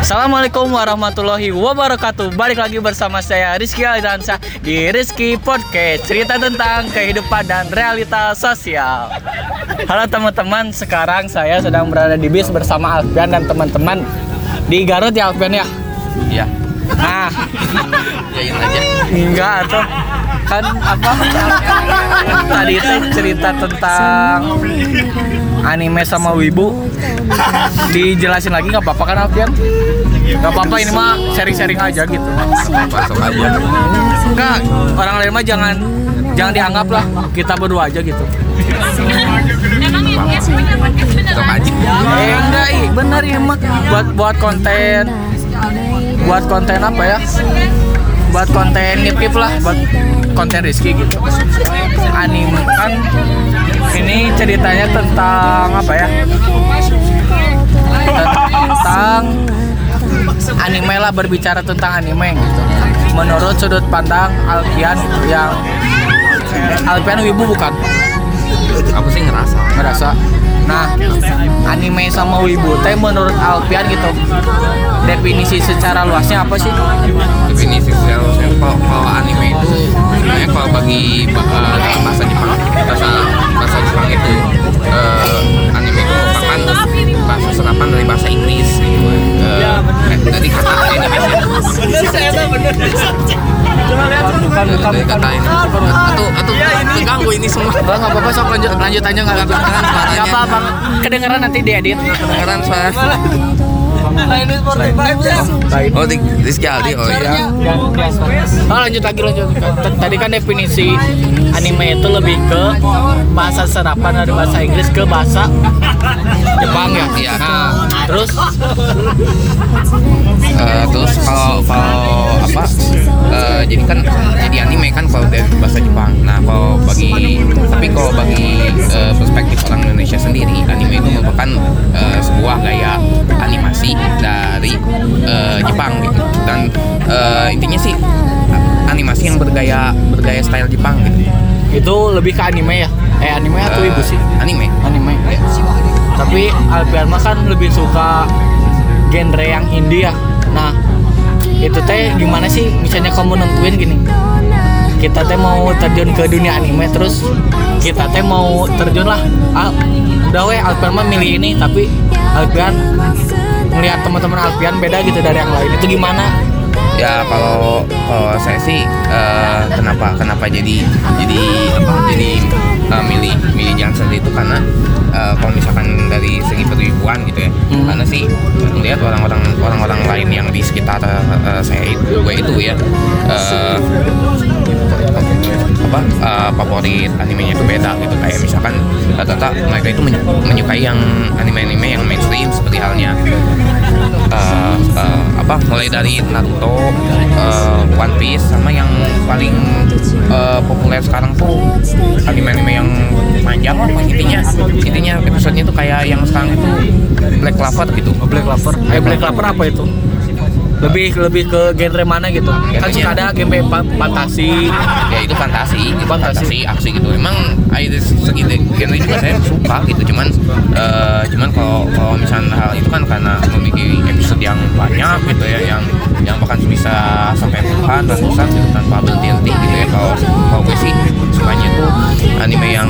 Assalamualaikum warahmatullahi wabarakatuh. Balik lagi bersama saya Rizky Alidansa Di Rizky Podcast Cerita tentang kehidupan dan realitas sosial. Halo teman-teman Sekarang saya sedang berada di bis bersama Alfian dan teman-teman Di Garut ya Alfian ya? Iya, Nah yain aja. Enggak atau kan apa? Tadi itu cerita tentang anime sama wibu. Dijelasin lagi nggak apa-apa kan Alfian? Nggak apa-apa ini mah sharing-sharing aja gitu. Masuk aja. enggak orang lain mah jangan jangan dianggap lah. Kita berdua aja gitu. Aja. eh enggak ih bener ya mah buat buat konten buat konten apa ya? Buat konten ngip lah buat konten Rizky gitu. Anime. Kan ini ceritanya tentang apa ya? Tentang anime lah berbicara tentang anime gitu. Menurut sudut pandang Alfian gitu yang Alfian wibu bukan? Aku sih ngerasa. ngerasa nah anime sama wibu teh menurut Alfian gitu definisi secara luasnya apa sih? Definisi seharusnya kalau, kalau anime itu sebenarnya kalau bagi eh, bahasa Jepang, bahasa bahasa Jepang itu eh, anime itu merupakan bahasa serapan dari bahasa Inggris gitu. Eh, eh, dari kata animation. bukan bukan Dari bukan kata ini. Atau atau terganggu ini semua. Enggak, nggak apa-apa sok lanjut lanjut aja nggak apa-apa Kedengeran suaranya. nggak apa-apa kedengeran nanti diedit Kedengeran suara. Oh, di Rizky Aldi. Oh iya. Oh lanjut lagi lanjut. Tadi kan definisi anime itu lebih ke bahasa serapan dari bahasa Inggris ke bahasa Jepang ya. Iya. Nah, terus Eh, terus kalau kalau apa eh, jadi kan jadi anime kan kalau dari bahasa Jepang nah kalau bagi tapi kalau bagi eh, perspektif orang Indonesia sendiri anime itu merupakan eh, sebuah gaya animasi dari eh, Jepang gitu dan eh, intinya sih animasi yang bergaya bergaya style Jepang gitu itu lebih ke anime ya. Eh anime atau Eh, ibu sih? anime Anime. Tapi Alfian mah kan lebih suka genre yang indie ya. Nah, itu teh gimana sih misalnya kamu nentuin gini kita teh mau terjun ke dunia anime terus kita teh mau terjun lah ah, udah weh Alfian mah milih ini tapi Alfian melihat teman-teman Alfian beda gitu dari yang lain itu gimana ya kalau kalau saya sih eh, kenapa kenapa jadi jadi apa jadi eh, milih milih jalan sendiri itu karena eh, kalau misalkan dari segi peribuan gitu ya Hmm. karena sih melihat orang-orang orang-orang lain yang di sekitar eh, saya itu gue itu ya eh, apa eh, favorit animenya itu beda gitu. Kayak misalkan rata-rata mereka itu menyu- menyukai yang anime-anime yang mainstream seperti halnya eh, eh, apa mulai dari Naruto, eh, One Piece sama yang paling eh, populer sekarang tuh anime-anime yang panjang lah intinya. Intinya episodenya tuh kayak yang sekarang itu Black Clover gitu. Black Clover. Eh Black Clover apa itu lebih lebih ke genre mana gitu? Kan suka ada fa- fantasi. Ya itu fantasi gitu, Fantasi. fantasi. aksi gitu. Memang ada segi genre juga saya suka gitu. Cuman eh, cuman kalau kalau misalnya hal itu kan karena memiliki episode yang banyak gitu ya yang yang bahkan bisa sampai puluhan ratusan gitu tanpa berhenti gitu ya. Kalau kalau gue sih sukanya itu anime yang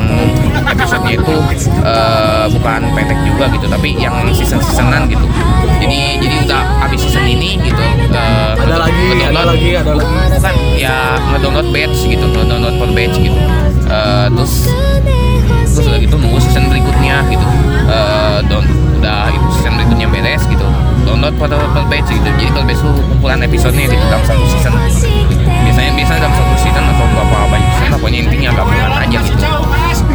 episodenya itu eh, bukan pendek juga gitu tapi yang season seasonan gitu. Jadi jadi udah habis season ini gitu eh, ada lagi ada lagi ada lagi. Kan ya ngedownload batch gitu ngedownload per batch gitu. Eh, terus terus udah gitu nunggu season berikutnya gitu. Eh, down, udah itu season berikutnya beres gitu. Download per, per batch gitu. Jadi per batch tuh kumpulan episodenya gitu dalam satu season biasanya biasanya dalam satu season atau berapa banyak season pokoknya intinya gabungan aja gitu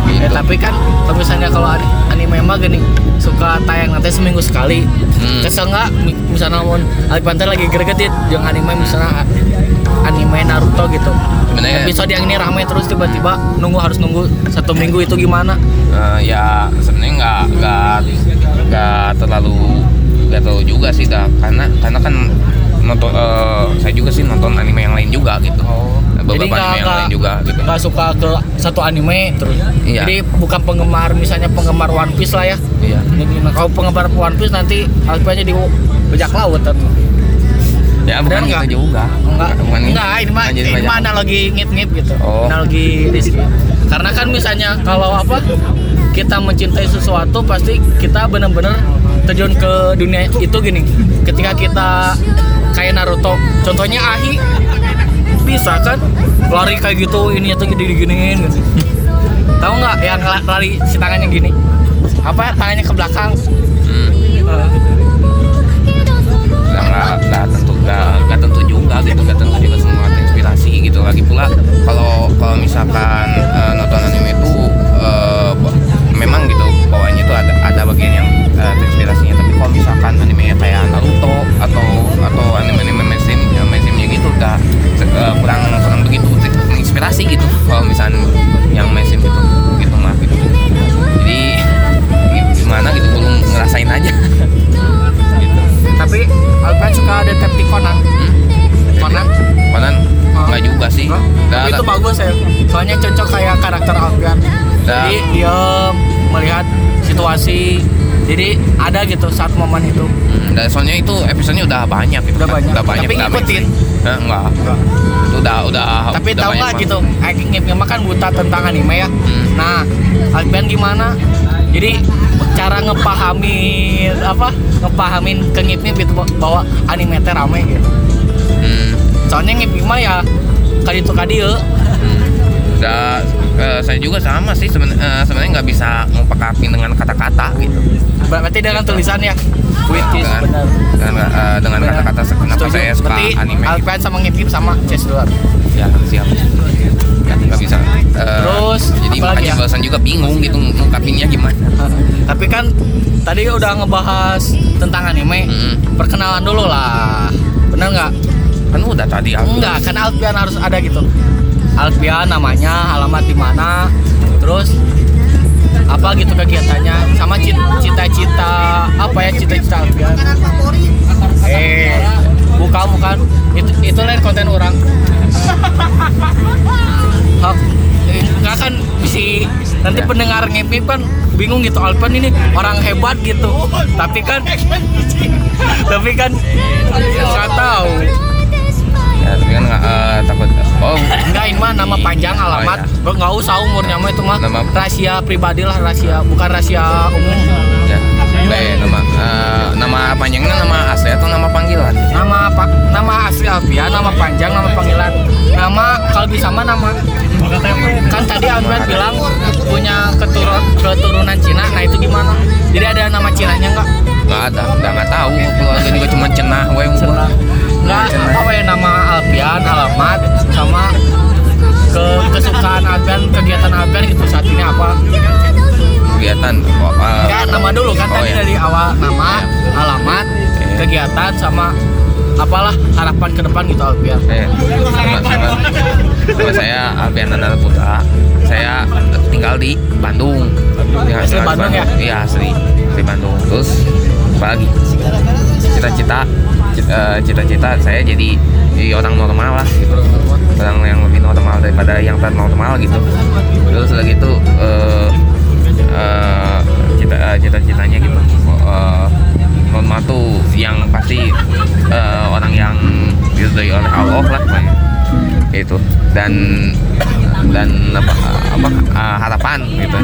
Ya, tapi kan kalau misalnya kalau ani- anime mah gini suka tayang nanti seminggu sekali. Hmm. kesel nggak? Mi- misalnya mau Alifan teh lagi greget ya yang anime misalnya anime Naruto gitu. Sebenarnya- episode yang ini rame terus tiba-tiba nunggu harus nunggu satu minggu itu gimana? Eh, ya sebenarnya nggak nggak nggak terlalu nggak terlalu juga sih dah karena karena kan nonton eh, saya juga sih nonton anime yang lain juga gitu. Jadi beberapa nggak anime yang nggak lain juga gitu nggak suka ke satu anime terus. Iya. Jadi bukan penggemar misalnya penggemar One Piece lah ya. iya Jadi, nah, kalau penggemar One Piece nanti aja di bajak laut tuh. ya bukan nggak? gitu juga Enggak, bukan gitu. enggak, ini mah jadi ini mah analogi ngip-ngip gitu. Oh. Analogi Rizky. Karena kan misalnya kalau apa kita mencintai sesuatu pasti kita benar-benar terjun ke dunia itu gini. Ketika kita kayak Naruto, contohnya Ahi bisa kan lari kayak gitu ini itu gini-giniin gitu. Tahu nggak yang la- lari si tangannya gini? Apa tangannya ke belakang? Hmm. Eh, nggak nggak nggak tentu nggak nggak tentu juga gitu nggak tentu juga semua terinspirasi gitu lagi pula kalau kalau misalkan eh, nonton anime itu ba- memang gitu bawahnya itu ada ada bagian yang eh, terinspirasinya tapi kalau misalkan anime kayak Naruto atau atau anime anime mainstream ya, mainstreamnya gitu udah eh, kurang kurang begitu menginspirasi gitu kalau misalkan yang mainstream gitu gitu mah gitu jadi gimana gitu belum ngerasain aja gitu tapi Alpan suka detektif Conan. Hmm? Conan Conan nggak juga sih. Tapi itu bagus ya. Soalnya cocok kayak karakter. Dah. Jadi dia melihat situasi. Jadi ada gitu saat momen itu. Hmm, dan soalnya itu episodenya udah banyak gitu. Udah kan. banyak. Udah banyak. Tapi ngikutin? Nah, enggak. Itu udah udah. Tapi udah tahu nggak gitu, mah kan buta tentang anime ya. Hmm. Nah, Alfian gimana? Jadi cara ngepahamin apa? Ngepahamin ke Ngip gitu bahwa anime teh rame gitu. Hmm, Soalnya Ngip mah ya kali itu kadieu. Udah, eh, saya juga sama sih seben- eh, sebenarnya nggak bisa ngungkapin dengan kata-kata gitu. Berarti dengan tulisan ya. Puitis dengan benar. dengan, eh, dengan Benar. kata-kata kenapa Setuju. saya suka Berarti anime gitu. Alfian sama Ngip sama Chess duluan. ya siap ya nggak bisa Eh, Terus, jadi makanya ya? barusan juga bingung gitu ngungkapinnya gimana Tapi kan tadi udah ngebahas tentang anime. Mm-mm. Perkenalan dulu lah. Bener nggak? kan udah tadi aku Enggak, kan Alfian harus ada gitu. Alfian namanya, alamat di mana, terus apa gitu kegiatannya, sama cit- cita-cita apa ya cita-cita Alfian? Eh, bukan bukan. Itu itu lain konten orang. Hak, eh, nggak kan si nanti pendengar ngepip kan bingung gitu Alpan ini orang hebat gitu tapi kan tapi kan nggak tahu kan nggak eh, takut oh Enggak, ini mah nama panjang alamat. Oh, Nggak usah umurnya mah itu mah Nama- rahasia pribadi lah, rahasia bukan rahasia umum. ya Baik, nama eh, nama panjangnya nama asli atau nama panggilan Nama apa? Nama asli Alfian, nama panjang, nama panggilan. Nama kalau bisa mah nama kan tadi Alfian bilang punya keturun keturunan Cina. Nah, itu gimana? Jadi ada nama Cinanya enggak? nggak ada nggak nggak tahu keluarga juga cuma cenah we Enggak apa ya nama Alfian, alamat sama ke kesukaan Alfian, kegiatan Alfian gitu saat ini apa? kegiatan oh, eh, Ya nama dulu kan Oh, tadi iya. dari awal nama, alamat, Iya. kegiatan sama apalah harapan ke depan gitu Alfian. eh, nama, nama saya Alfian Nandar Putra saya tinggal di Bandung Tinggal- Asli tinggal di Bandung ya? iya asli di Bandung terus apa lagi cita-cita cit- cita-cita saya jadi jadi orang normal lah gitu. Orang yang lebih normal daripada yang tak normal gitu. Terus udah gitu eh, eh, cita eh, cita-citanya gitu. Eh, normal tuh yang pasti eh, orang yang diridhoi oleh Allah lah itu dan dan apa apa eh, harapan gitu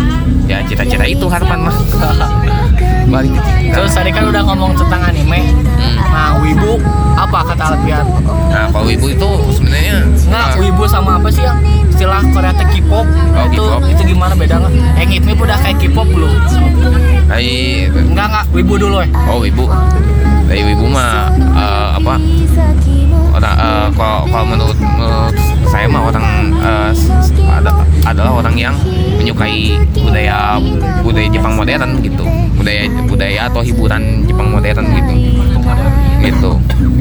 ya cita-cita itu harapan mah balik Terus tadi kan udah ngomong tentang anime. Hmm. Nah, wibu apa kata Alfian? nah kalau ibu itu sebenarnya Nggak, eh, wibu sama apa sih yang istilah Korea teh K-pop? Oh, itu K-pop. itu gimana beda nggak? Eh, ngip udah kayak K-pop belum? dari Enggak enggak, wibu dulu ya. oh ibu dari ibu mah eh, apa orang eh, kalau kalau menurut, menurut saya mah orang s- ada, adalah orang yang menyukai budaya budaya Jepang modern gitu. Budaya budaya atau hiburan Jepang modern gitu gitu.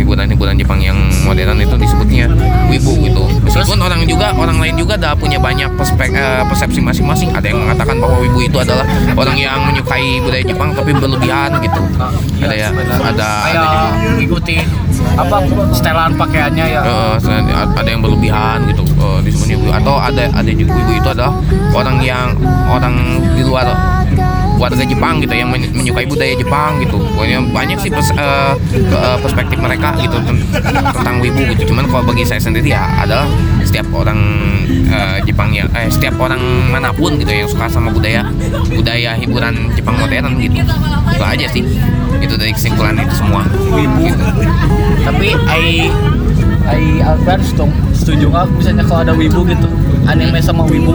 Hiburan-hiburan Jepang yang modern itu disebutnya wibu gitu. Meskipun orang juga orang lain juga ada punya banyak perspek, eh, persepsi masing-masing. Ada yang mengatakan bahwa wibu itu adalah orang yang menyukai budaya Jepang tapi berlebihan gitu. Ada ya ada ada Kayak juga ngikuti apa setelan pakaiannya ya. Ada yang berlebihan gitu eh, disebutnya wibu. Atau ada ada juga wibu itu adalah orang yang orang di luar warga Jepang gitu yang men- menyukai budaya Jepang gitu. Pokoknya banyak sih pers- eh, perspektif mereka gitu ten- tentang wibu gitu. Cuman kalau bagi saya sendiri ya adalah setiap orang eh, Jepang ya eh setiap orang mana pun gitu yang suka sama budaya budaya hiburan Jepang modern gitu. Itu aja sih. Itu dari kesimpulan itu semua. Wibu. gitu. tapi ai ai Alvan setuju setuju nggak? Misalnya kalau ada wibu gitu anime sama wibu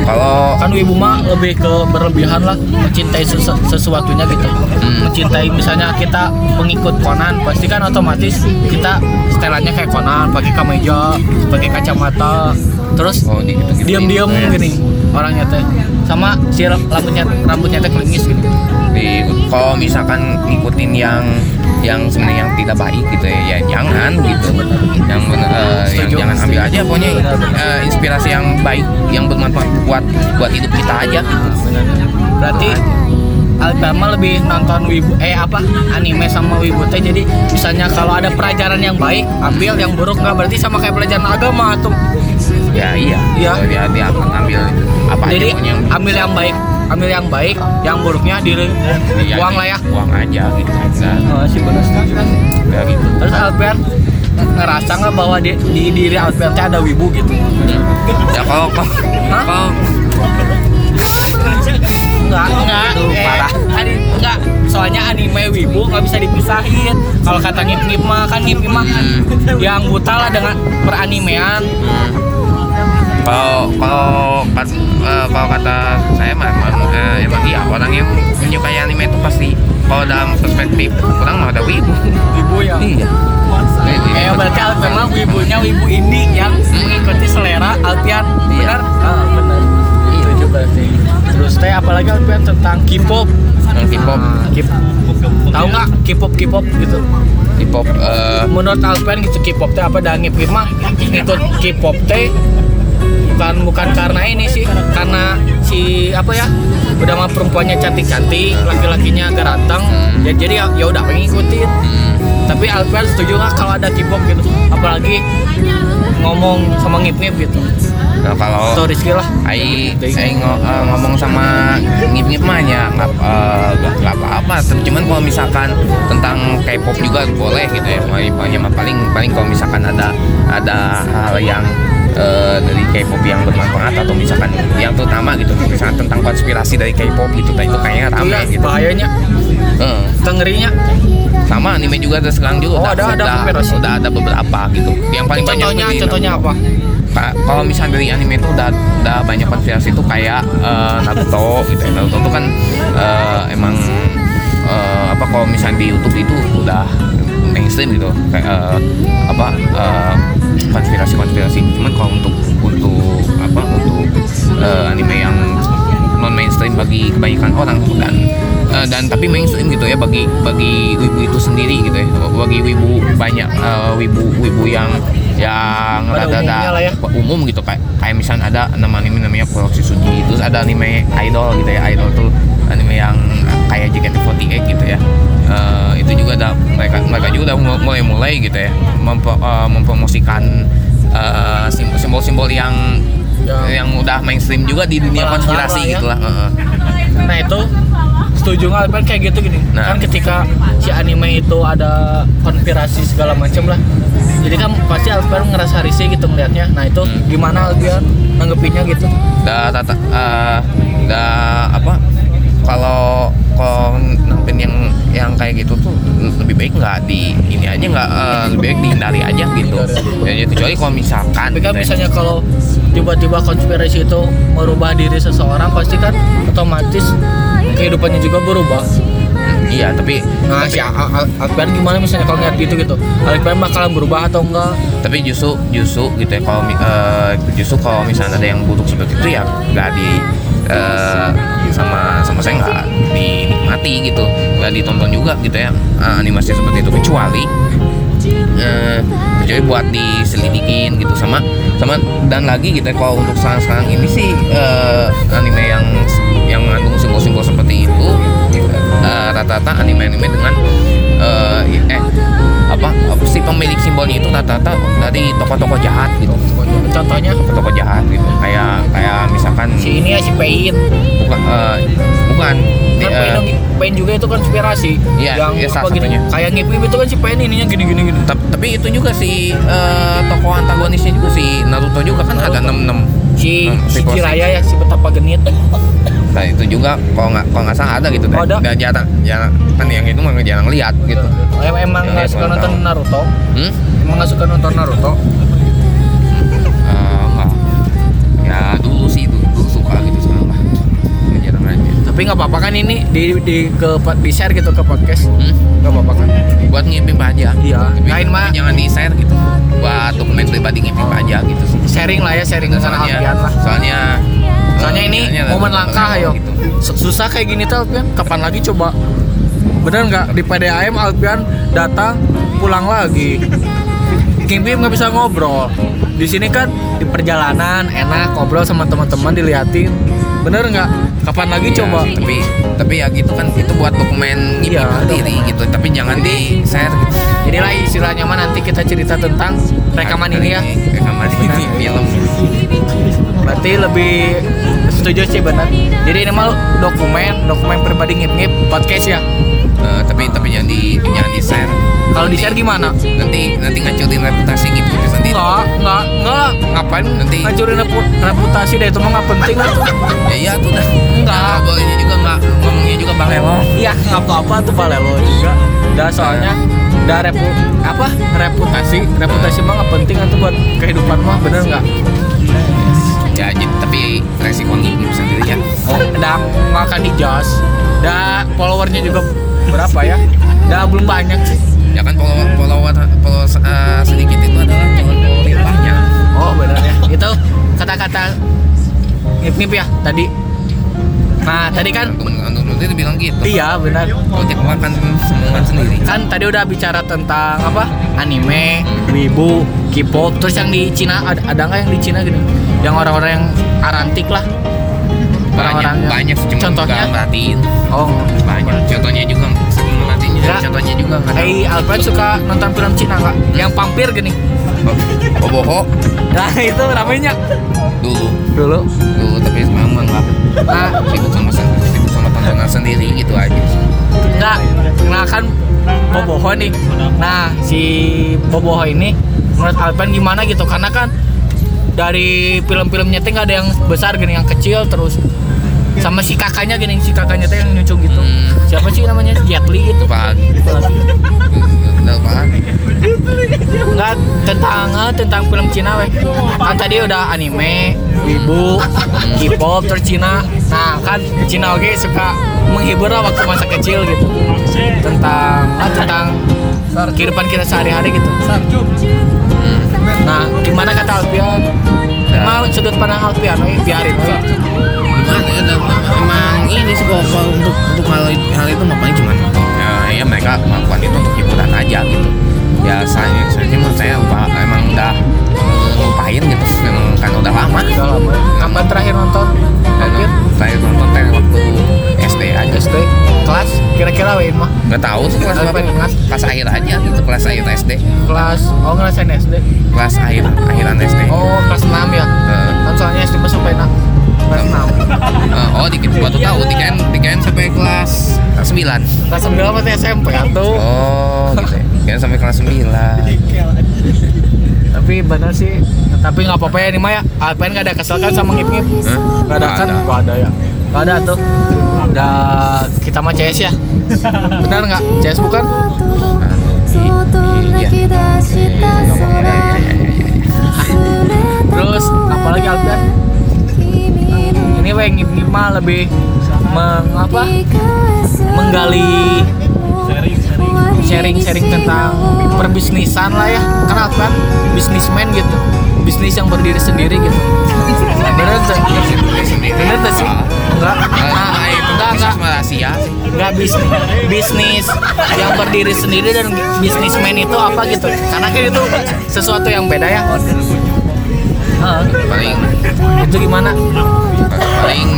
kalau kan wibu mah lebih ke berlebihan lah mencintai sesu- sesuatunya gitu. Hmm. mencintai misalnya kita pengikut Conan pasti kan otomatis kita setelannya kayak Conan pakai kemeja pakai kacamata. Terus oh di gitu, diam-diam gini orangnya teh sama si rambutnya rambutnya teh kelingis gitu. Di kalau misalkan ngikutin yang yang sebenarnya yang tidak baik gitu ya, ya jangan gitu. Yang bener- eh, yang jangan ambil aja pokoknya eh, inspirasi yang baik yang bermanfaat buat buat hidup kita aja. Berarti Alperma lebih nonton wibu eh apa anime sama wibu teh. Jadi misalnya kalau ada pelajaran yang baik ambil yang buruk nggak. Berarti sama kayak pelajaran agama tuh ya iya. Iya. dia dia akan ambil apa jadi aja yang ambil yang baik ambil yang baik yang buruknya diri Iya, buang lah ya. Buang aja gitu nah, oh, benar setuju kan ya gitu. Terus Alper ngerasa nggak bahwa di, di diri Alper teh ada wibu gitu? Ya kalau kalau kalau Enggak, enggak, Aduh, eh, parah. ani- enggak. Soalnya anime wibu nggak bisa dipisahin. Kalau kata Ngip Ngip mah kan Ngip Ngip mah yang buta lah dengan peranimean. Kalau kalau kat- kalau kata saya mah emang, eh, emang iya orang yang menyukai anime itu pasti kalau dalam perspektif orang mah ada wibu Wibu ya. iya Eh berarti Alpian mah wibunya wibu indie yang mengikuti selera Alpian. Iya. Benar? Ah, benar. Setuju berarti. Terus teh apalagi Alpian tentang K-pop. yang K-pop Tahu nggak K-pop K-pop gitu? K-pop eh, menurut Alpen gitu K-pop teh apa dan ngip mah ikut K-pop teh bukan bukan karena ini sih karena si apa ya udah mah perempuannya cantik-cantik laki-lakinya agak ganteng Hmm. ya jadi ya ya udah ngikutin hmm, tapi Alpen setuju nggak kalau ada K-pop gitu apalagi ngomong sama ngip-ngip gitu nah, kalau atau Rizky lah Ai, ai ngo- eh, ngomong sama ngip-ngip mah ya nggak eh, nggak apa-apa. Cuman kalau misalkan tentang K-pop juga boleh gitu ya. Ya paling paling kalau misalkan ada ada hal yang eh, dari K-pop yang bermanfaat atau misalkan yang terutama gitu misalkan tentang konspirasi dari K-pop gitu itu kayaknya rame Iya, gitu. bahayanya Heeh. tengerinya sama anime juga ada sekarang juga Oh, udah, ada- ada udah, ada beberapa gitu. Yang paling banyak contohnya di- contohnya apa Ka- kalau misalnya dari anime itu udah udah banyak konspirasi itu kayak eh, Naruto gitu ya. Naruto itu kan eh, emang eh, apa kalau misalnya di YouTube itu udah mainstream gitu kayak eh, apa eh, konspirasi-konspirasi. Cuman kalau untuk untuk apa untuk eh, anime yang non mainstream bagi kebanyakan orang dan eh, dan tapi mainstream gitu ya bagi bagi wibu itu sendiri gitu ya bagi wibu banyak eh, wibu wibu yang yang rada-rada umumnya lah ya. umum gitu kayak kayak misalnya ada nama anime namanya Proxy Suji terus ada anime idol gitu ya idol tuh anime yang kayak JKT48 gitu ya Eh, itu juga ada mereka mereka juga udah mulai mulai gitu ya mempo- eh, mempromosikan sim- simbol-simbol yang Ya. yang udah mainstream juga di dunia konspirasi lah ya. gitu lah heeh. Nah itu setuju nggak Alpen kayak gitu gini Nah. kan ketika si anime itu ada konspirasi segala macam lah jadi kan pasti Alpen ngerasa risih gitu ngeliatnya nah itu Hmm. gimana Alpian nanggepinnya gitu da tata da apa kalau kalau yang yang kayak gitu tuh lebih baik nggak di ini aja nggak eh, lebih baik dihindari aja gitu. Ya, ya, kecuali kalau misalkan tapi kan gitu ya. misalnya kalau tiba-tiba konspirasi itu merubah diri seseorang pasti kan otomatis kehidupannya juga berubah. Iya tapi nah si Al- Al- Alpian gimana misalnya kalau ngeliat gitu gitu? Alpian bakalan berubah atau enggak? Tapi justru justru gitu ya kalau eh, justru kalau misalnya ada yang buruk seperti itu ya nggak di eh, sama sama saya nggak dinikmati gitu nggak ditonton juga gitu ya eh, animasi seperti itu. Kecuali eh, kecuali buat diselidikin gitu sama sama dan lagi gitu ya kalau untuk sekarang sekarang ini sih eh, anime yang yang mengandung simbol-simbol seperti itu eh, rata-rata anime-anime dengan eh, eh apa, apa si pemilik simbolnya itu rata-rata dari tokoh-tokoh jahat gitu. Contohnya? Tokoh-tokoh jahat gitu. Kayak kayak misalkan si ini ya si Pain. Bukan eh, bukan. Kan Pain, Pain juga itu konspirasi. Iya, yang iya, apa gitu. kayak ngip itu kan si Pain ininya gini gini. Gini tap- tapi itu juga si eh, tokoh antagonisnya juga si Naruto juga kan ada 66 si Hmm, si si Kosei. Jiraya ya si betapa genit nah itu juga kalau nggak kalau nggak salah ada gitu deh Oh, ada? Dan jarang jarang kan yang itu mah jarang lihat gitu Em- emang nggak suka nonton tahu. Naruto hmm? emang nggak suka nonton Naruto Eh, enggak ya dulu sih tapi nggak apa-apa kan ini di di ke di share gitu ke podcast. Hmm? nggak apa-apa kan? Buat ngipip aja Iya. Lain mah- jangan di share gitu. Buat dokumen pribadi ngipip aja gitu sih. Sharing lah ya sharing soalnya lah. soalnya soalnya eh, ini momen langka ayo gitu. Su- susah kayak gini tuh Alfian. Kapan lagi coba? Bener nggak? Di PDAM Alfian datang pulang lagi. Kim Bim nggak bisa ngobrol. Di sini kan di perjalanan enak ngobrol sama teman-teman diliatin bener nggak? Kapan lagi Iya, coba? tapi tapi ya gitu kan itu buat dokumen Iya, sendiri gitu tapi jangan di share gitu. Jadilah istilahnya mah nanti kita cerita tentang rekaman ini ya. Rekaman ini film. Berarti lebih setuju sih benar jadi ini mah dokumen dokumen pribadi ngip-ngip podcast ya Eh, tapi tapi jangan di jangan di share kalau di share gimana nanti nanti ngancurin reputasi ngipip sendiri Enggak, enggak, enggak lah. Ngapain Nanti- ngancurin repu- reputasi deh itu mah nggak penting lah tuh. ya iya tuh dah Enggak. ngobrolnya juga nggak ngomongnya juga balelo Iya, nggak apa-apa tuh balelo juga. Dah soalnya dah repu apa reputasi reputasi mah nggak penting itu buat kehidupan mah bener nggak? ya jadi tapi resiko ngipip sendiri ya Oh, dah nggak akan dijudge. Dah followernya juga berapa ya? Dah belum banyak sih. ya kan follower follower follower eh, sedikit itu adalah jangan follower banyak Oh bener ya. Itu kata-kata ngip-ngip ya tadi. Nah tadi kan menurut itu bilang gitu iya benar. ojek makan semuanya sendiri kan tadi udah bicara tentang apa anime, wibu, K-pop, terus yang di Cina ada ada nggak yang di Cina gini? Yang orang-orang yang arantik lah. Banyak banyak sih, cuma contohnya? nggak merhatiin Oh, banyak contohnya juga sering merhatiin Ya. contohnya juga nggak. Hey, Alfred suka nonton film Cina nggak? Yang pampir gini. Oh, boho Nah itu ramenya dulu dulu. dulu tapi mah nggak Nah sibuk sama sibuk sama tontonan sendiri gitu aja nggak, nah kan Boboho nih. Nah si Boboho ini menurut Alpen gimana gitu? Karena kan dari film-filmnya teh nggak ada yang besar gini, yang kecil terus sama si kakaknya gini, si kakaknya teh yang nyucung gitu. Hmm. Siapa sih namanya? Jet Li udah pagi Nggak tentang eh, tentang film Cina weh. Kan tadi udah anime, wibu, K-pop, terus Cina. Nah kan Cina oke suka menghibur lah waktu masa kecil gitu. Tentang ah, tentang kehidupan kita sehari-hari gitu. Nah gimana kata Alfian? Emang sudut pandang Alfian, weh, biarin gimana ya emang ini sih kalau untuk untuk hal, hal itu paling cuman ya, ya mereka melakukan itu untuk hiburan aja gitu. Ya saya saya mah saya emang udah lupain gitu. Memang kan udah lama. Udah lama. Kapan terakhir nonton? Terakhir saya nonton waktu SD aja. SD kira-kira weh mah nggak tahu sih kelas berapa ingat. kelas. Akhir aja gitu kelas akhir SD kelas oh ngerasain SD kelas akhir akhiran SD oh kelas 6 ya? Eh, kan soalnya SD mah sampai nak kelas 6 eh, oh dikit baru tahu dikain dikain sampai kelas 9 kelas 9 berarti SMP atuh oh gitu ya. Dikain sampai kelas 9 tapi bener sih. Tapi nggak apa-apa ya ini mah ya. Alpen nggak ada kesel kan sama ngip-ngip? Nggak ada kan? nggak ada ya nggak ada tuh. Udah kita mah CS ya? Benar nggak? CS bukan? Iya terus apalagi Alpen ini weh ngip-ngip mah lebih mengapa menggali sharing-sharing tentang perbisnisan lah ya. Karena kan bisnismen gitu. Bisnis yang berdiri sendiri gitu. Bener tuh bener tuh sih enggak. Nah, enggak enggak rahasia enggak bisnis bisnis yang berdiri sendiri dan bisnismen itu apa gitu. Karena kan itu sesuatu yang beda ya. Paling itu gimana? Paling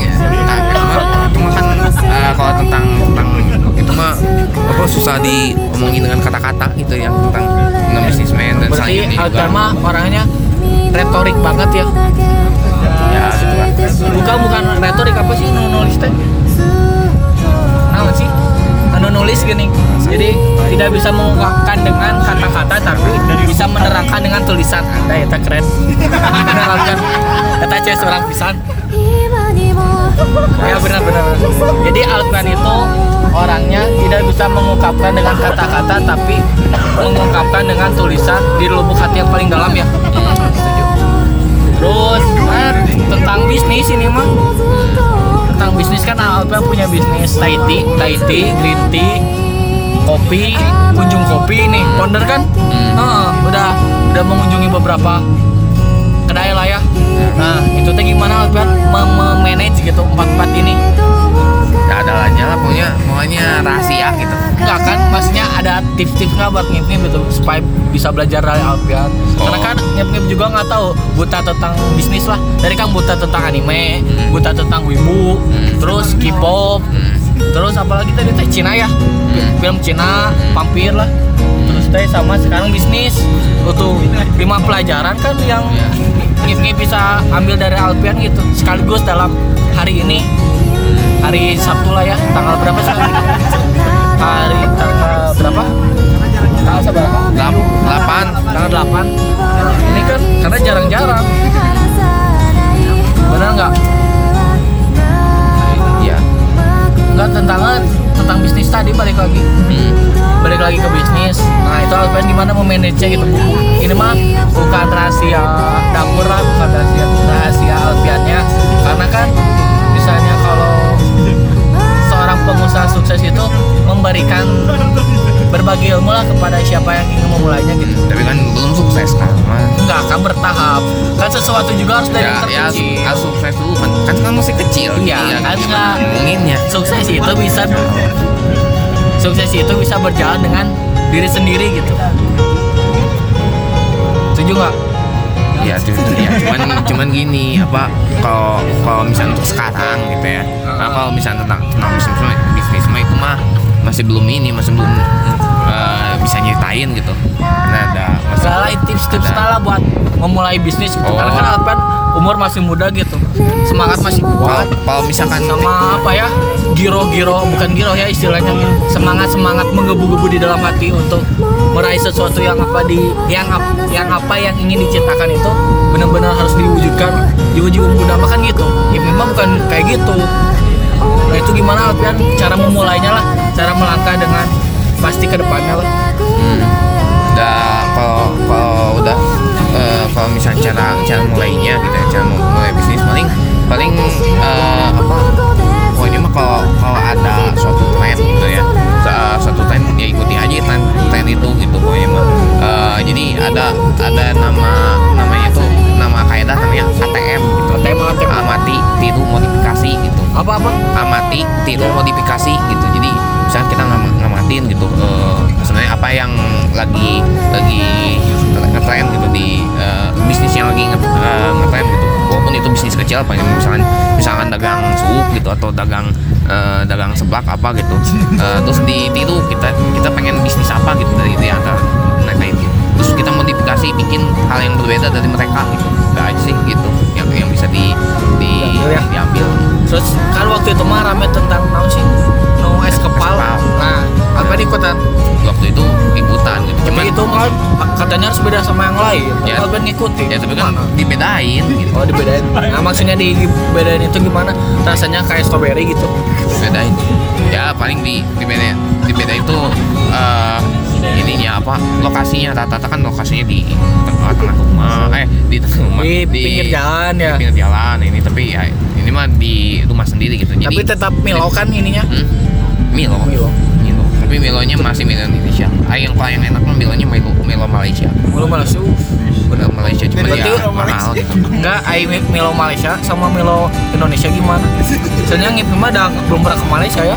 nah, itu mah itu kan eh, kalau tentang tentang itu mah apa susah diomongin dengan kata-kata gitu yang tentang tentang bisnismen dan berarti mah orangnya retorik banget ya ya bukan bukan retorik apa sih? Nu nulis teh. Nah, sih? Anu nulis gini. Jadi tidak bisa mengungkapkan dengan kata-kata tapi bisa menerangkan dengan tulisan. Anda ya keren. Menerangkan. Kata cewek seorang pisan. Ya benar benar benar. jadi Alfian itu orangnya tidak bisa mengungkapkan dengan kata-kata tapi mengungkapkan dengan tulisan di lubuk hati yang paling dalam ya terus nah, tentang bisnis ini mah tentang bisnis kan Alfian punya bisnis Thai tea, Thai tea, green tea, kopi, kunjung kopi nih, founder kan? Heeh, udah udah mengunjungi beberapa kedai lah ya. Nah, itu teh gimana Alfian mem- manage gitu empat-empat ini? Gak ada lah pokoknya pokoknya rahasia gitu Enggak kan? Maksudnya ada tips-tips nggak buat ngip-ngip gitu supaya bisa belajar dari Alfian? Karena Oh. kan ngip-ngip juga nggak tahu buta tentang bisnis lah. Dari kan buta tentang anime, Hmm. buta tentang wibu, Hmm. terus K-pop, Hmm. terus apalagi tadi teh Cina ya, Hmm. film Cina, vampir lah. Terus teh sama sekarang bisnis. Untuk lima pelajaran kan yang Iya. ngip-ngip bisa ambil dari Alfian gitu sekaligus dalam hari ini hari Sabtu lah ya tanggal berapa sekarang hari tanggal berapa? Tanggal seberapa Lap- Delapan. Tanggal 8 ini kan karena jarang-jarang. Benar nggak? Iya. Nggak tentang tentang bisnis tadi balik lagi. Hmm. balik lagi ke bisnis. Nah itu Alfian gimana memanage gitu? Ini mah bukan rahasia dapur lah bukan rahasia rahasia Alfiannya karena kan pengusaha sukses itu memberikan berbagi ilmu lah kepada siapa yang ingin memulainya gitu. Tapi kan belum sukses kan mah. nggak akan bertahap. Kan sesuatu juga harus dari Ya, ya terkecil. harus sukses dulu kan kan kan masih kecil. Iya, ya kan gimana nggak- ngomonginnya sukses itu bisa sukses itu bisa berjalan dengan diri sendiri gitu. Setuju nggak ya, cu- ya cuman cuman gini apa kalau kalau misalnya untuk sekarang gitu ya. Nah, kalau misalnya tentang tentang bisnis bisnis mah itu mah masih belum ini masih belum eh, bisa nyeritain gitu. Karena ada masih Salah tips-tips ada- lah buat memulai bisnis gitu. Oh. karena kan Alpan umur masih muda gitu. Semangat masih kuat. Kalau misalkan sama apa ya? Giro-giro bukan giro ya istilahnya. Semangat semangat menggebu-gebu di dalam hati untuk meraih sesuatu yang apa di yang yang apa yang ingin diciptakan itu benar-benar harus diwujudkan jiwa-jiwa muda mah kan gitu. Ya memang bukan kayak gitu. Nah itu gimana Alfian? Cara memulainya lah. Cara melangkah dengan pasti ke depannya lah. Hmm, udah kalau kalau misalnya cara cara mulainya gitu ya cara mu- mulai bisnis. Paling paling eh, apa pokoknya mah kalau kalau ada suatu tren gitu ya sa- suatu tren ya ikuti aja tren tren itu gitu pokoknya mah. Eh, jadi ada ada nama namanya itu nama kaidah namanya ATM gitu. ATM amati tiru modifikasi gitu. Apa-apa amati tiru modifikasi gitu. Jadi misalnya kita ngam- ngamatin gitu eh, sebenarnya apa yang lagi lagi ngetren gitu di eh, bisnis yang lagi nge- eh, ngetren gitu walaupun itu bisnis kecil apa yang misalkan misalkan dagang sup gitu atau dagang eh, dagang seblak apa gitu Eh, terus ditiru kita kita pengen bisnis apa gitu dari di antara mereka itu terus kita modifikasi bikin hal yang berbeda dari mereka gitu udah aja sih gitu yang yang bisa di di Diambil ya. diambil Terus kan waktu itu mah rame tentang naon sih? No es kepal. Nah, apa ikutan? waktu itu ikutan gitu Cuma itu kan katanya harus beda sama yang lain. Ya. Alban ngikutin. ya tapi kan Gimana? dibedain gitu Oh dibedain. Nah maksudnya dibedain itu gimana? Rasanya kayak strawberry gitu. dibedain ya paling di dibeda dibeda itu eh, ininya apa lokasinya rata-rata kan lokasinya di tengah-tengah rumah eh di tengah rumah Di pinggir jalan di ya. pinggir jalan ini tapi ya ini mah di rumah sendiri gitu jadi Tapi tetap Milo kan ininya. Hmm? Milo. Milo. Milo. Tapi Milonya masih Milo Indonesia. Ah yang kalau yang enak Milonya Milo Milo Malaysia. Milo Malaysia. Milo Malaysia cuma ya mahal gitu. Enggak, ai Milo Malaysia sama Milo Indonesia gimana? Soalnya ngip mah dah belum pernah ke Malaysia ya.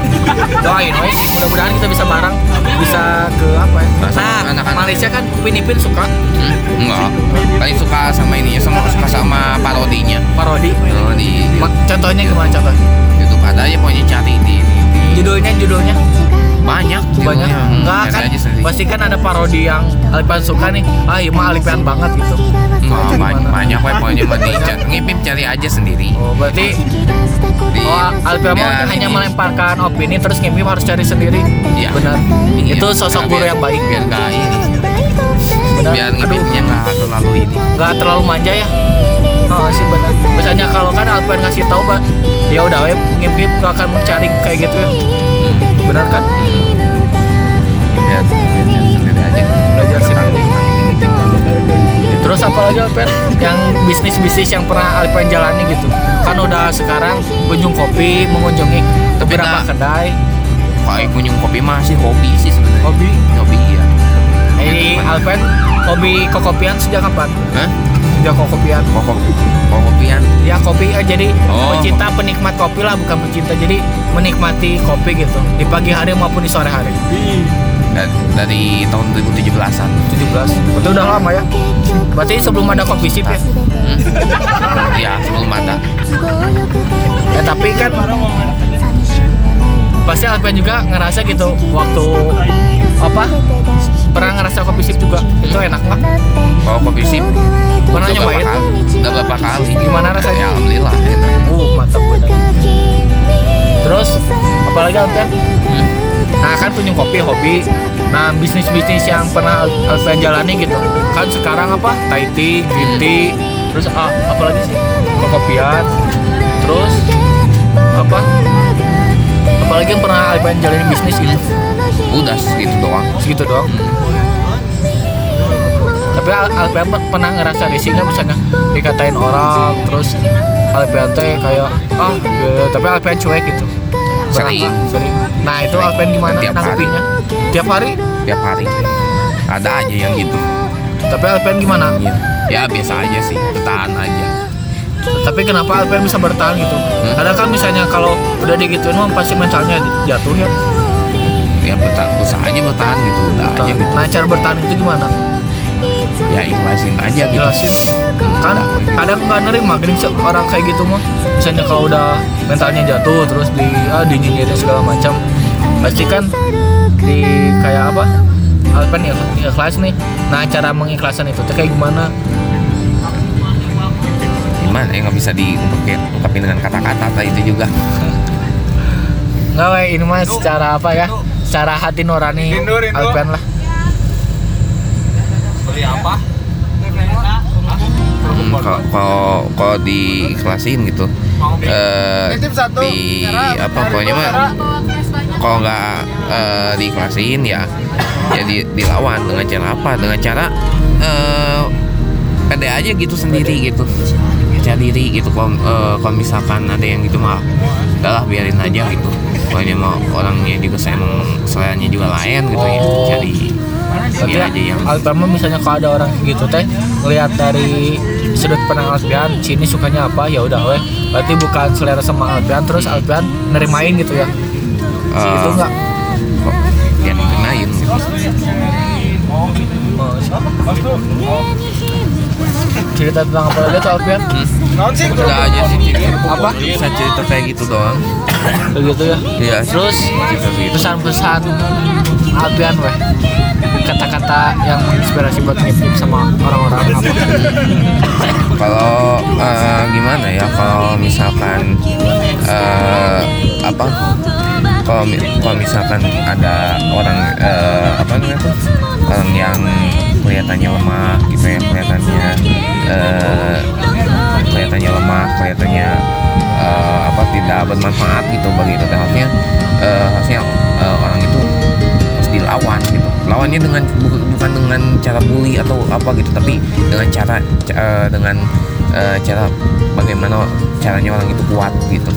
Doain we, mudah-mudahan kita bisa bareng bisa ke apa ya? Nah, sama Nah, anak-anak. Malaysia kan Upin Ipin suka Hmm? Enggak. Paling suka sama ininya sama suka sama parodinya. parodi. Oh, di Ma- Contohnya gimana contoh? YouTube ada aja pokoknya cari di, di, di Judulnya judulnya banyak banyak. judulnya. Hmm, enggak cari kan aja sendiri. pasti kan ada parodi yang Alpian suka nih. Ah iya mah Alpian banget gitu. Oh, banyak, banyak weh, pokoknya mah di ngipip cari aja sendiri. Oh berarti di oh Alpian mau biar hanya melemparkan opini terus ngimpi harus cari sendiri. Iya. benar. Iya. itu sosok guru yang baik. Biar nggak ini. Benar. Biar aduh ngipipnya nggak terlalu ini. Nggak terlalu manja ya? Oh sih benar. Misalnya kalau kan Alpian ngasih tahu pak ya udah web ngimpi akan mencari kayak gitu ya benar kan cari sendiri aja Belajar sendiri. Ngipip. Terus apa lagi Alpen? Yang bisnis-bisnis yang pernah Alpen jalani gitu Kan udah sekarang kunjung kopi, mengunjungi beberapa nah. kedai Kayak kunjung kopi mah sih hobi sih sebenarnya Hobi? hobi ya Ini Alpen, hobi kokopian sejak kapan? Hah? Sejak kokopian Kok kok kopian. Ya kopi, eh, jadi Oh. pecinta penikmat kopi lah bukan pecinta. Jadi menikmati kopi gitu Di pagi hari maupun di sore hari. Dari, dari tahun 2017-an 17 Itu udah lama ya? Berarti sebelum ada kopi sip ya? Hmm? ya sebelum ada. Ya tapi kan pasti Alpen juga ngerasa gitu waktu apa? Pernah ngerasa kopi sip juga? Itu enak nggak kalau kopi sip Pernah nyobain? udah berapa kali. Gimana ya rasanya alhamdulillah enak. Uh mantap bener terus apalagi Alpen Hmm? nah kan punya kopi hobi. Nah bisnis bisnis yang pernah Al- Alpen jalani gitu. Kan sekarang apa? Thai tea, green tea. Terus ah, apalagi sih? Kokopian terus apa? Apalagi yang pernah Alpen jalani bisnis gitu udah segitu doang. Segitu doang? Tapi Al Alpian per- pernah ngerasa risih nggak misalnya dikatain orang terus Alpian teh kayak ah ya, tapi Alpian cuek gitu. Sering. Sering nah itu Alpian gimana? Tiap hari. nanggepinnya tiap hari? Tiap hari. Ada aja yang gitu. Tapi Alpian gimana? Ya biasa aja sih bertahan aja. Tapi kenapa Alpian bisa bertahan gitu? Kadang kan misalnya kalau udah digituin mah pasti mentalnya jatuh ya bertahan usaha aja bertahan gitu udah aja gitu. Nah cara bertahan itu gimana? Ya ikhlasin aja gitu. Jelasin. Kan kadang nggak nerima gini orang kayak gitu mah misalnya kalau udah mentalnya jatuh terus di ah, dinyinyirin segala macam pasti kan di kayak apa Alpen ya ikhlas nih. Nah cara mengikhlaskan itu tuh kayak gimana? Gimana ya nggak bisa diungkapin ungkapin dengan kata-kata itu juga. Nggak ini mah secara apa ya secara hati nurani Alpen lah. Hmm, kalau kalau kalau diikhlasin gitu eh di apa pokoknya mah kalau nggak eh, ya ya di, dilawan dengan cara apa? Dengan cara eh pede aja gitu sendiri gitu. Percaya diri gitu kalau eh, kalau misalkan ada yang gitu mah udahlah biarin aja gitu pokoknya mau orangnya juga saya emang seleranya juga lain gitu ya. Oh. jadi Berarti dia aja yang Alpen mah misalnya kalau ada orang gitu teh ngelihat dari sudut pandang Alpian sini sukanya apa? Ya udah weh. Berarti bukan selera sama Alpian terus Alpian nerimain gitu ya? Eh, itu enggak dia ngenain gitu. Cerita tentang apa lagi tuh Alpian Udah aja sih cerita. Apa? Bisa cerita kayak gitu doang. begitu ya Iya. terus pesan-pesan Alpian weh kata-kata yang menginspirasi buat ngip sama orang-orang apa Kalau eh, gimana ya? Kalau misalkan eh, apa? Kalau kalau misalkan ada orang eh, apa namanya tuh? Orang yang kelihatannya lemah gitu ya, kelihatannya eh, kelihatannya lemah, kelihatannya eh, apa tidak bermanfaat gitu bagi kita. Harusnya eh, harusnya eh, orang itu harus dilawan gitu. Lawannya dengan bu- bukan dengan cara bully atau apa gitu tapi dengan cara ca- eh, dengan eh, cara bagaimana caranya orang itu kuat gitu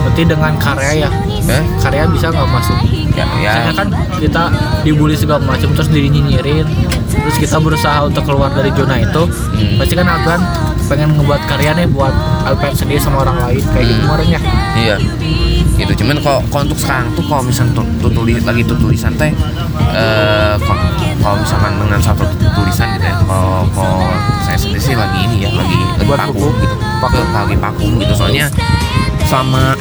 berarti dengan karya ya? Eh? karya bisa nggak masuk? Ya ya Misalnya kan kita dibully segala macam terus dinyinyirin terus kita berusaha untuk keluar dari zona itu. Hmm. pasti kan Alpen pengen ngebuat karya nih buat Alpen sendiri sama orang lain kayak gitu Hmm. kemarin ya? Iya. Gitu cuman kalau kalau untuk sekarang tuh kalau misalnya tuh, tuh tulis lagi tuh tulisan teh eh kalau kalau misalkan dengan satu tulisan gitu ya kalau kalau sendiri sih lagi ini ya lagi lagi Buat vakum buku. gitu pakai lagi vakum gitu soalnya selama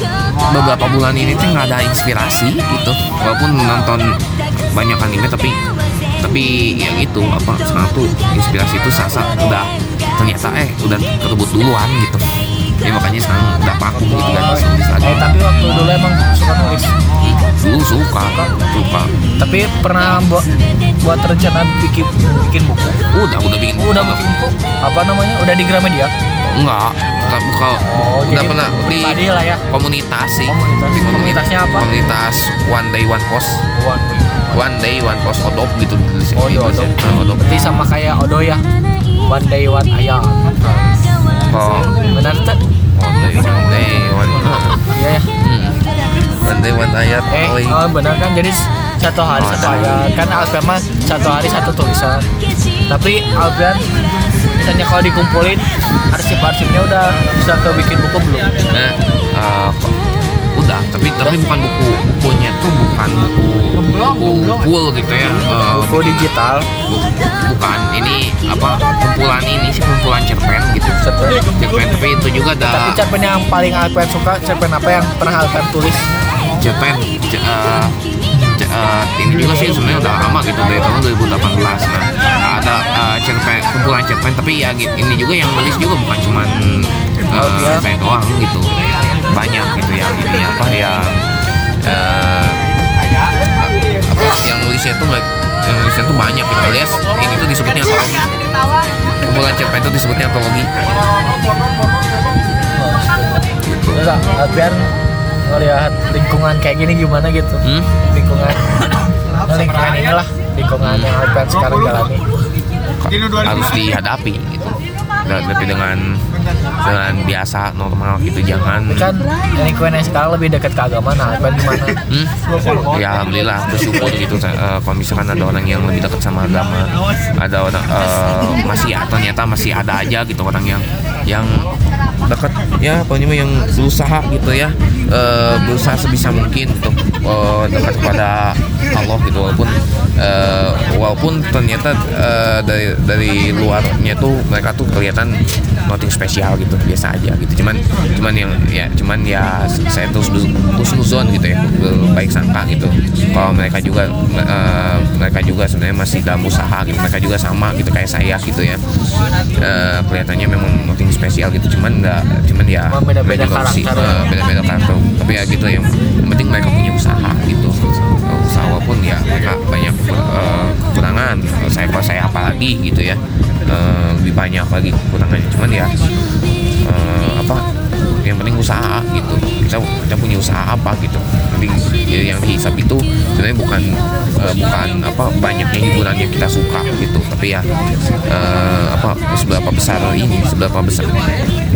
beberapa bulan ini tuh nggak ada inspirasi gitu walaupun nonton banyak anime tapi tapi ya gitu apa sekarang tuh inspirasi itu sasa udah ternyata eh udah kerebut duluan gitu ya makanya sekarang udah vakum gitu kan lagi Eh tapi waktu dulu emang suka nulis. Dulu suka suka Tapi pernah buat buat rencana bikin bikin buku. udah udah bikin Udah bikin buku. Apa namanya? Udah di Gramedia? enggak enggak kalau Oh, udah jadi pernah di lah ya. komunitas sih Komunitas. Komunitasnya apa? komunitas one day one post One. one day one post odop gitu tulisnya Oh, iya, Gitu, Odop. eh, odop Berarti sama kayak Odo ya. One day one ayam. oh Benar tuh? one day one day one Iya ya. Hmm. Day one ayat Eh, oh, benar kan? Jadi satu hari Oh, satu ayat. Kan mah satu hari satu tulisan. Tapi Alfian misalnya kalau dikumpulin arsip-arsipnya udah bisa ke bikin buku belum? Nah, eh, kok- udah tapi tapi bukan buku bukunya tuh bukan buku buku full gitu ya Eh, Buku digital. bu- bukan ini apa kumpulan ini sih kumpulan cerpen gitu Cerpen. cerpen tapi itu juga ada Tapi cerpen yang paling Alfian suka cerpen apa yang pernah Alfian tulis? Cerpen ce- eh, ce- eh, ini juga sih sebenarnya udah lama gitu dari tahun 2018 nah ada eh, cerpen kumpulan cerpen tapi ya gitu, ini juga yang nulis juga bukan cuman Oh, uh, iya. doang gitu. Banyak gitu yang ini apa yang eh, apa yang nulisnya nggak yang nulisnya tuh banyak gitu. Alias ini tuh disebutnya antologi kumpulan cerpen itu disebutnya antologi Terus Alfian ngelihat lingkungan kayak gini gimana gitu? hmm? Lingkungan, nah, lingkungan inilah lingkungan yang Alfian sekarang jalani. harus dihadapi gitu Dan- tapi dengan dengan biasa normal gitu jangan kan lingkungan yang sekarang lebih dekat ke agama, nah Alfian gimana? Hmm? Ya alhamdulillah bersyukur gitu eh, kalau misalkan ada orang yang lebih dekat sama agama, ada orang eh, masih ya ternyata masih ada aja gitu orang yang yang dekat ya namanya yang berusaha gitu ya. Eh, berusaha sebisa mungkin untuk eh, dekat kepada Allah gitu walaupun eh, walaupun ternyata eh, dari dari luarnya tuh mereka tuh kelihatan nothing spesial gitu biasa aja gitu. Cuman cuman yang ya cuman ya saya tuh husnuzon gitu ya baik sangka gitu. Kalau mereka juga eh, mereka juga sebenarnya masih dalam usaha gitu mereka juga sama gitu kayak saya gitu ya. Eh, kelihatannya memang nothing spesial gitu cuman nggak cuman ya beda-beda karakter. eh, beda-beda karakter. Tapi ya gitu ya yang penting mereka punya usaha gitu walaupun ya mereka banyak eh, kekurangan saya kalau saya apalagi gitu ya eh, lebih banyak lagi kekurangannya. Cuman ya eh, apa yang penting usaha gitu. Kita kita punya usaha apa gitu. Ya, yang dihisap itu sebenarnya bukan eh, bukan apa banyaknya hiburan yang kita suka gitu. Tapi ya eh, apa seberapa besar ini seberapa besar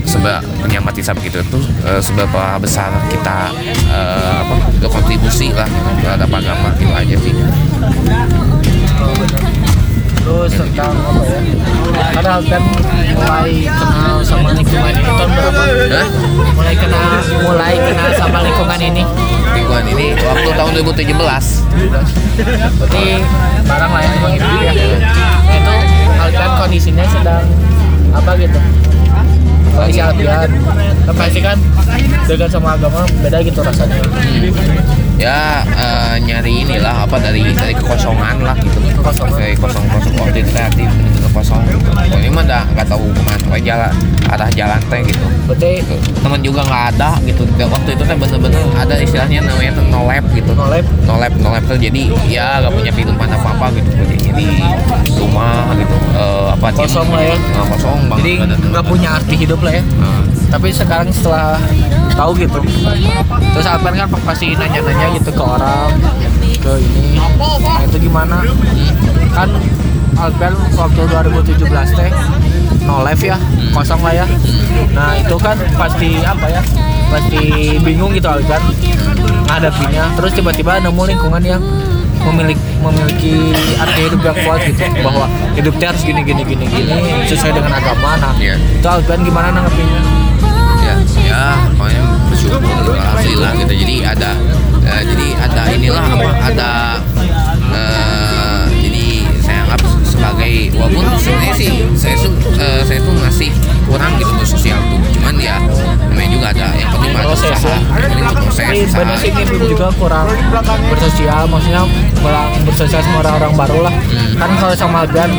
seberapa penyamat hisap gitu tuh eh, seberapa besar kita eh, apa berkontribusi lah terhadap agama gitu aja sih. Terus tentang apa ya? Karena Alfian mulai kenal sama lingkungan ini tahun berapa? Hah? Mulai kenal, mulai kenal sama lingkungan ini. lingkungan ini waktu tahun 2017 Berarti barang lah ya emang itu ya. Itu Alfian kondisinya sedang apa gitu? Kondisi Alfian, kan pasti kan dekat sama agama beda gitu rasanya. Ya eh, nyari inilah apa dari dari kekosongan lah gitu. Kekosongan. dari kosong kosong waktu itu teh hati bener-bener kosong. Gitu ini mah dah nggak tahu ke mana jalan arah jalan teh gitu. Berarti teman juga nggak ada gitu. Waktu itu teh bener-bener ada istilahnya namanya tuh no lab gitu. No lab, no lab no lab tuh jadi ya nggak punya kehidupan apa apa gitu. Jadi di rumah gitu. Eh, apa Kosong lah ya. Eh, kosong banget jadi nggak punya arti hidup lah ya. Eh, tapi sekarang setelah tahu gitu terus Alpen kan pasti nanya-nanya gitu ke orang ke ini. Nah itu gimana? Kan Alpen waktu 2017 teh no live ya kosong lah ya. Nah itu kan pasti apa ya pasti bingung gitu Alpen ngadapinya terus tiba-tiba nemu lingkungan yang memiliki memiliki arti hidup yang kuat gitu bahwa hidupnya harus gini gini gini gini sesuai dengan agama. Nah Iya. itu Alpen gimana nanggepinnya ya pokoknya bersyukur alhamdulillah gitu. Jadi ada uh, jadi ada inilah apa ada uh, jadi saya anggap sebagai walaupun sebenarnya sih saya tuh eh, saya tuh masih kurang gitu ke sosial tuh. Cuman ya memang juga ada yang penting ada ya. usaha yang penting proses usaha. Ini juga kurang bersosial maksudnya kurang bersosial sama orang-orang baru lah. Hmm. kan kalau sama Gan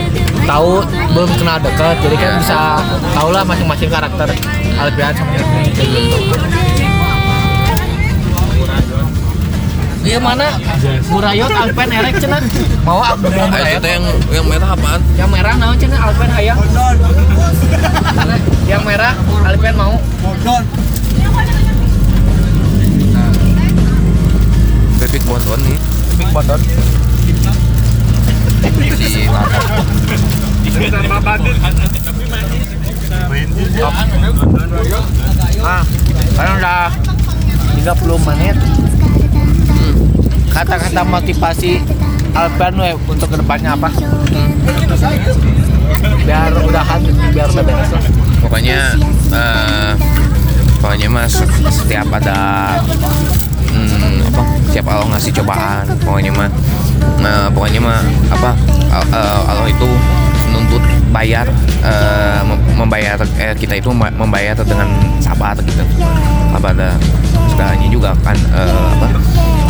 tahu belum kenal dekat jadi kan yeah. bisa tahulah masing-masing karakter. Albian sama Iya mana? Burayot Alpen Erek cenah. Mau aku mau Burayot. yang yang merah apaan? Yang merah naon cenah Alpen hayang. Yang merah Alpen mau. Bebek bonton nih. Big Bondon. Si Lata. Ah, udah 30 menit. Kata-kata motivasi Alpen we untuk ke depannya apa? Biar udahan, biar udah beres lah. Pokoknya eh pokoknya mas setiap ada hmm, apa setiap Allah ngasih cobaan pokoknya mah nah, pokoknya mah apa eh, Allah itu menuntut bayar eh, mem- membayar eh, kita itu mem- membayar dengan sabar gitu. Pada segalanya juga kan eh, apa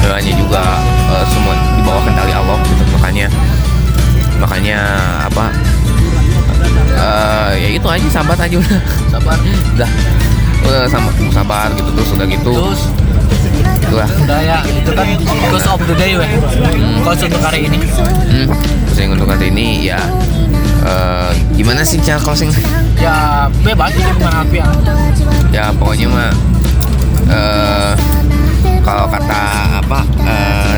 segalanya juga eh, semua di bawah kendali Allah gitu. Makanya makanya apa eh, ya itu aja sabar aja udah. Sabar. Udah udah sama sabar gitu terus udah gitu. Terus? Itulah. Udah ya, itu kan close of the day weh. Close untuk hari ini. hmm. terus yang untuk kali ini ya eh, gimana sih cara closing? Ya bebas itu gimana ya. ya pokoknya mah eh kalau kata apa eh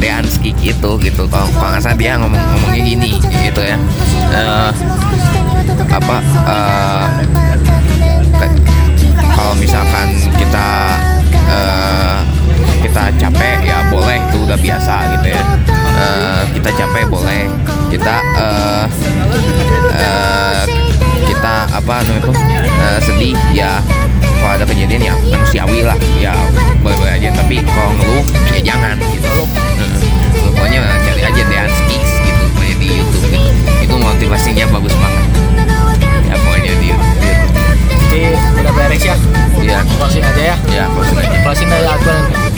Dean Skik itu gitu. Kalau kalau nggak salah dia ngomong ngomongnya gini gitu ya. Eh, apa ke- kalau misalkan kita eh, kita capek ya boleh itu udah biasa gitu ya Eh, kita capek boleh kita eh, eh, kita apa namanya itu eh, sedih ya kalau ada kejadian ya manusiawi lah ya boleh boleh aja tapi kalau ngeluh ya jangan gitu Heeh. pokoknya cari aja dance kicks gitu pokoknya di YouTube gitu. itu motivasinya bagus banget ya pokoknya di YouTube Jadi udah beres ya. ya Closing aja ya. ya closing aja Closing dari Alpen.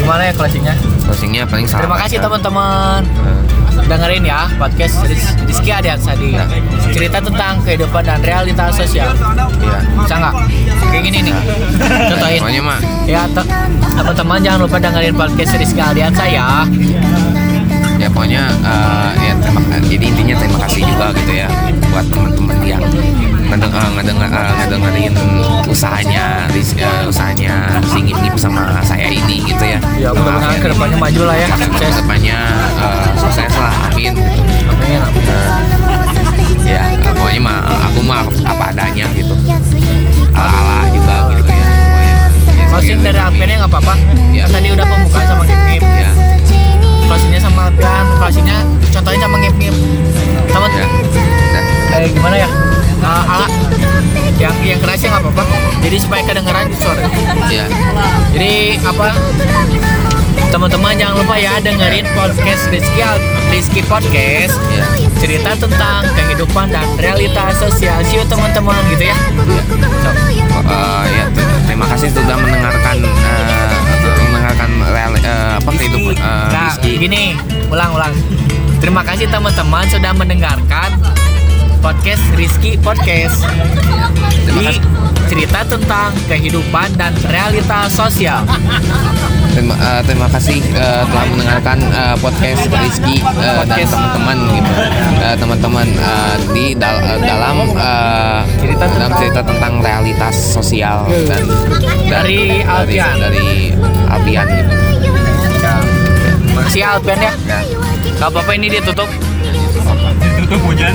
Gimana ya closingnya? closingnya paling salah. Terima kasih teman-teman. Eh, dengerin ya podcast Riz- Rizky Adiansadi. Cerita tentang kehidupan dan realitas sosial. Ya. Bisa nggak? Kayak gini nih. Contohin. Pokoknya mah. Ya te- teman-teman jangan lupa dengerin podcast Rizky Adiansa ya. Ya pokoknya eh, ya terima, jadi intinya terima kasih juga gitu ya buat teman-teman yang ngedeng, eh, ngedenger, eh, ngedengerin usahanya eh, usahanya si Ngip Ngip sama saya ini gitu ya. Ya mudah-mudahan Maaf ke depannya maju lah ya. sukses. ke depannya eh, sukses lah amin. Amin Eh, ya eh, pokoknya mah aku mah apa adanya gitu. Ala-ala juga gitu ya closing dari Alpiannya nggak apa-apa. Ya. Tadi udah pembukaan sama Ngip Ngip ya. Closingnya sama Alpian closingnya contohin sama Ngip Ngip teman ya. Eh gimana ya Ah, ala yang yang kerasnya nggak apa-apa. Jadi supaya kedengeran suara ya Jadi apa? Teman-teman jangan lupa ya dengerin podcast Rizky Rizky Podcast. Ya cerita tentang kehidupan dan realitas sosial. You teman-teman gitu ya. So, Eh, ya ter- terima kasih sudah mendengarkan eh, mendengarkan real, eh, apa kehidupan eh, nah, Rizky. gini, ulang-ulang. Terima kasih teman-teman sudah mendengarkan podcast Rizky Podcast. Terima Di kasih. cerita tentang kehidupan dan realitas sosial. Terima, eh, terima kasih eh, telah mendengarkan eh, podcast Rizky dan Podcast. teman-teman gitu. Eh, teman-teman eh, di dal- eh, dalam eh, Cerita dalam tentang- cerita tentang realitas sosial dan, dan Dari Alpian. dari Alpian gitu. Makasih ya Alpian ya. Ya. Gak apa-apa ini ditutup. Tutup hujan.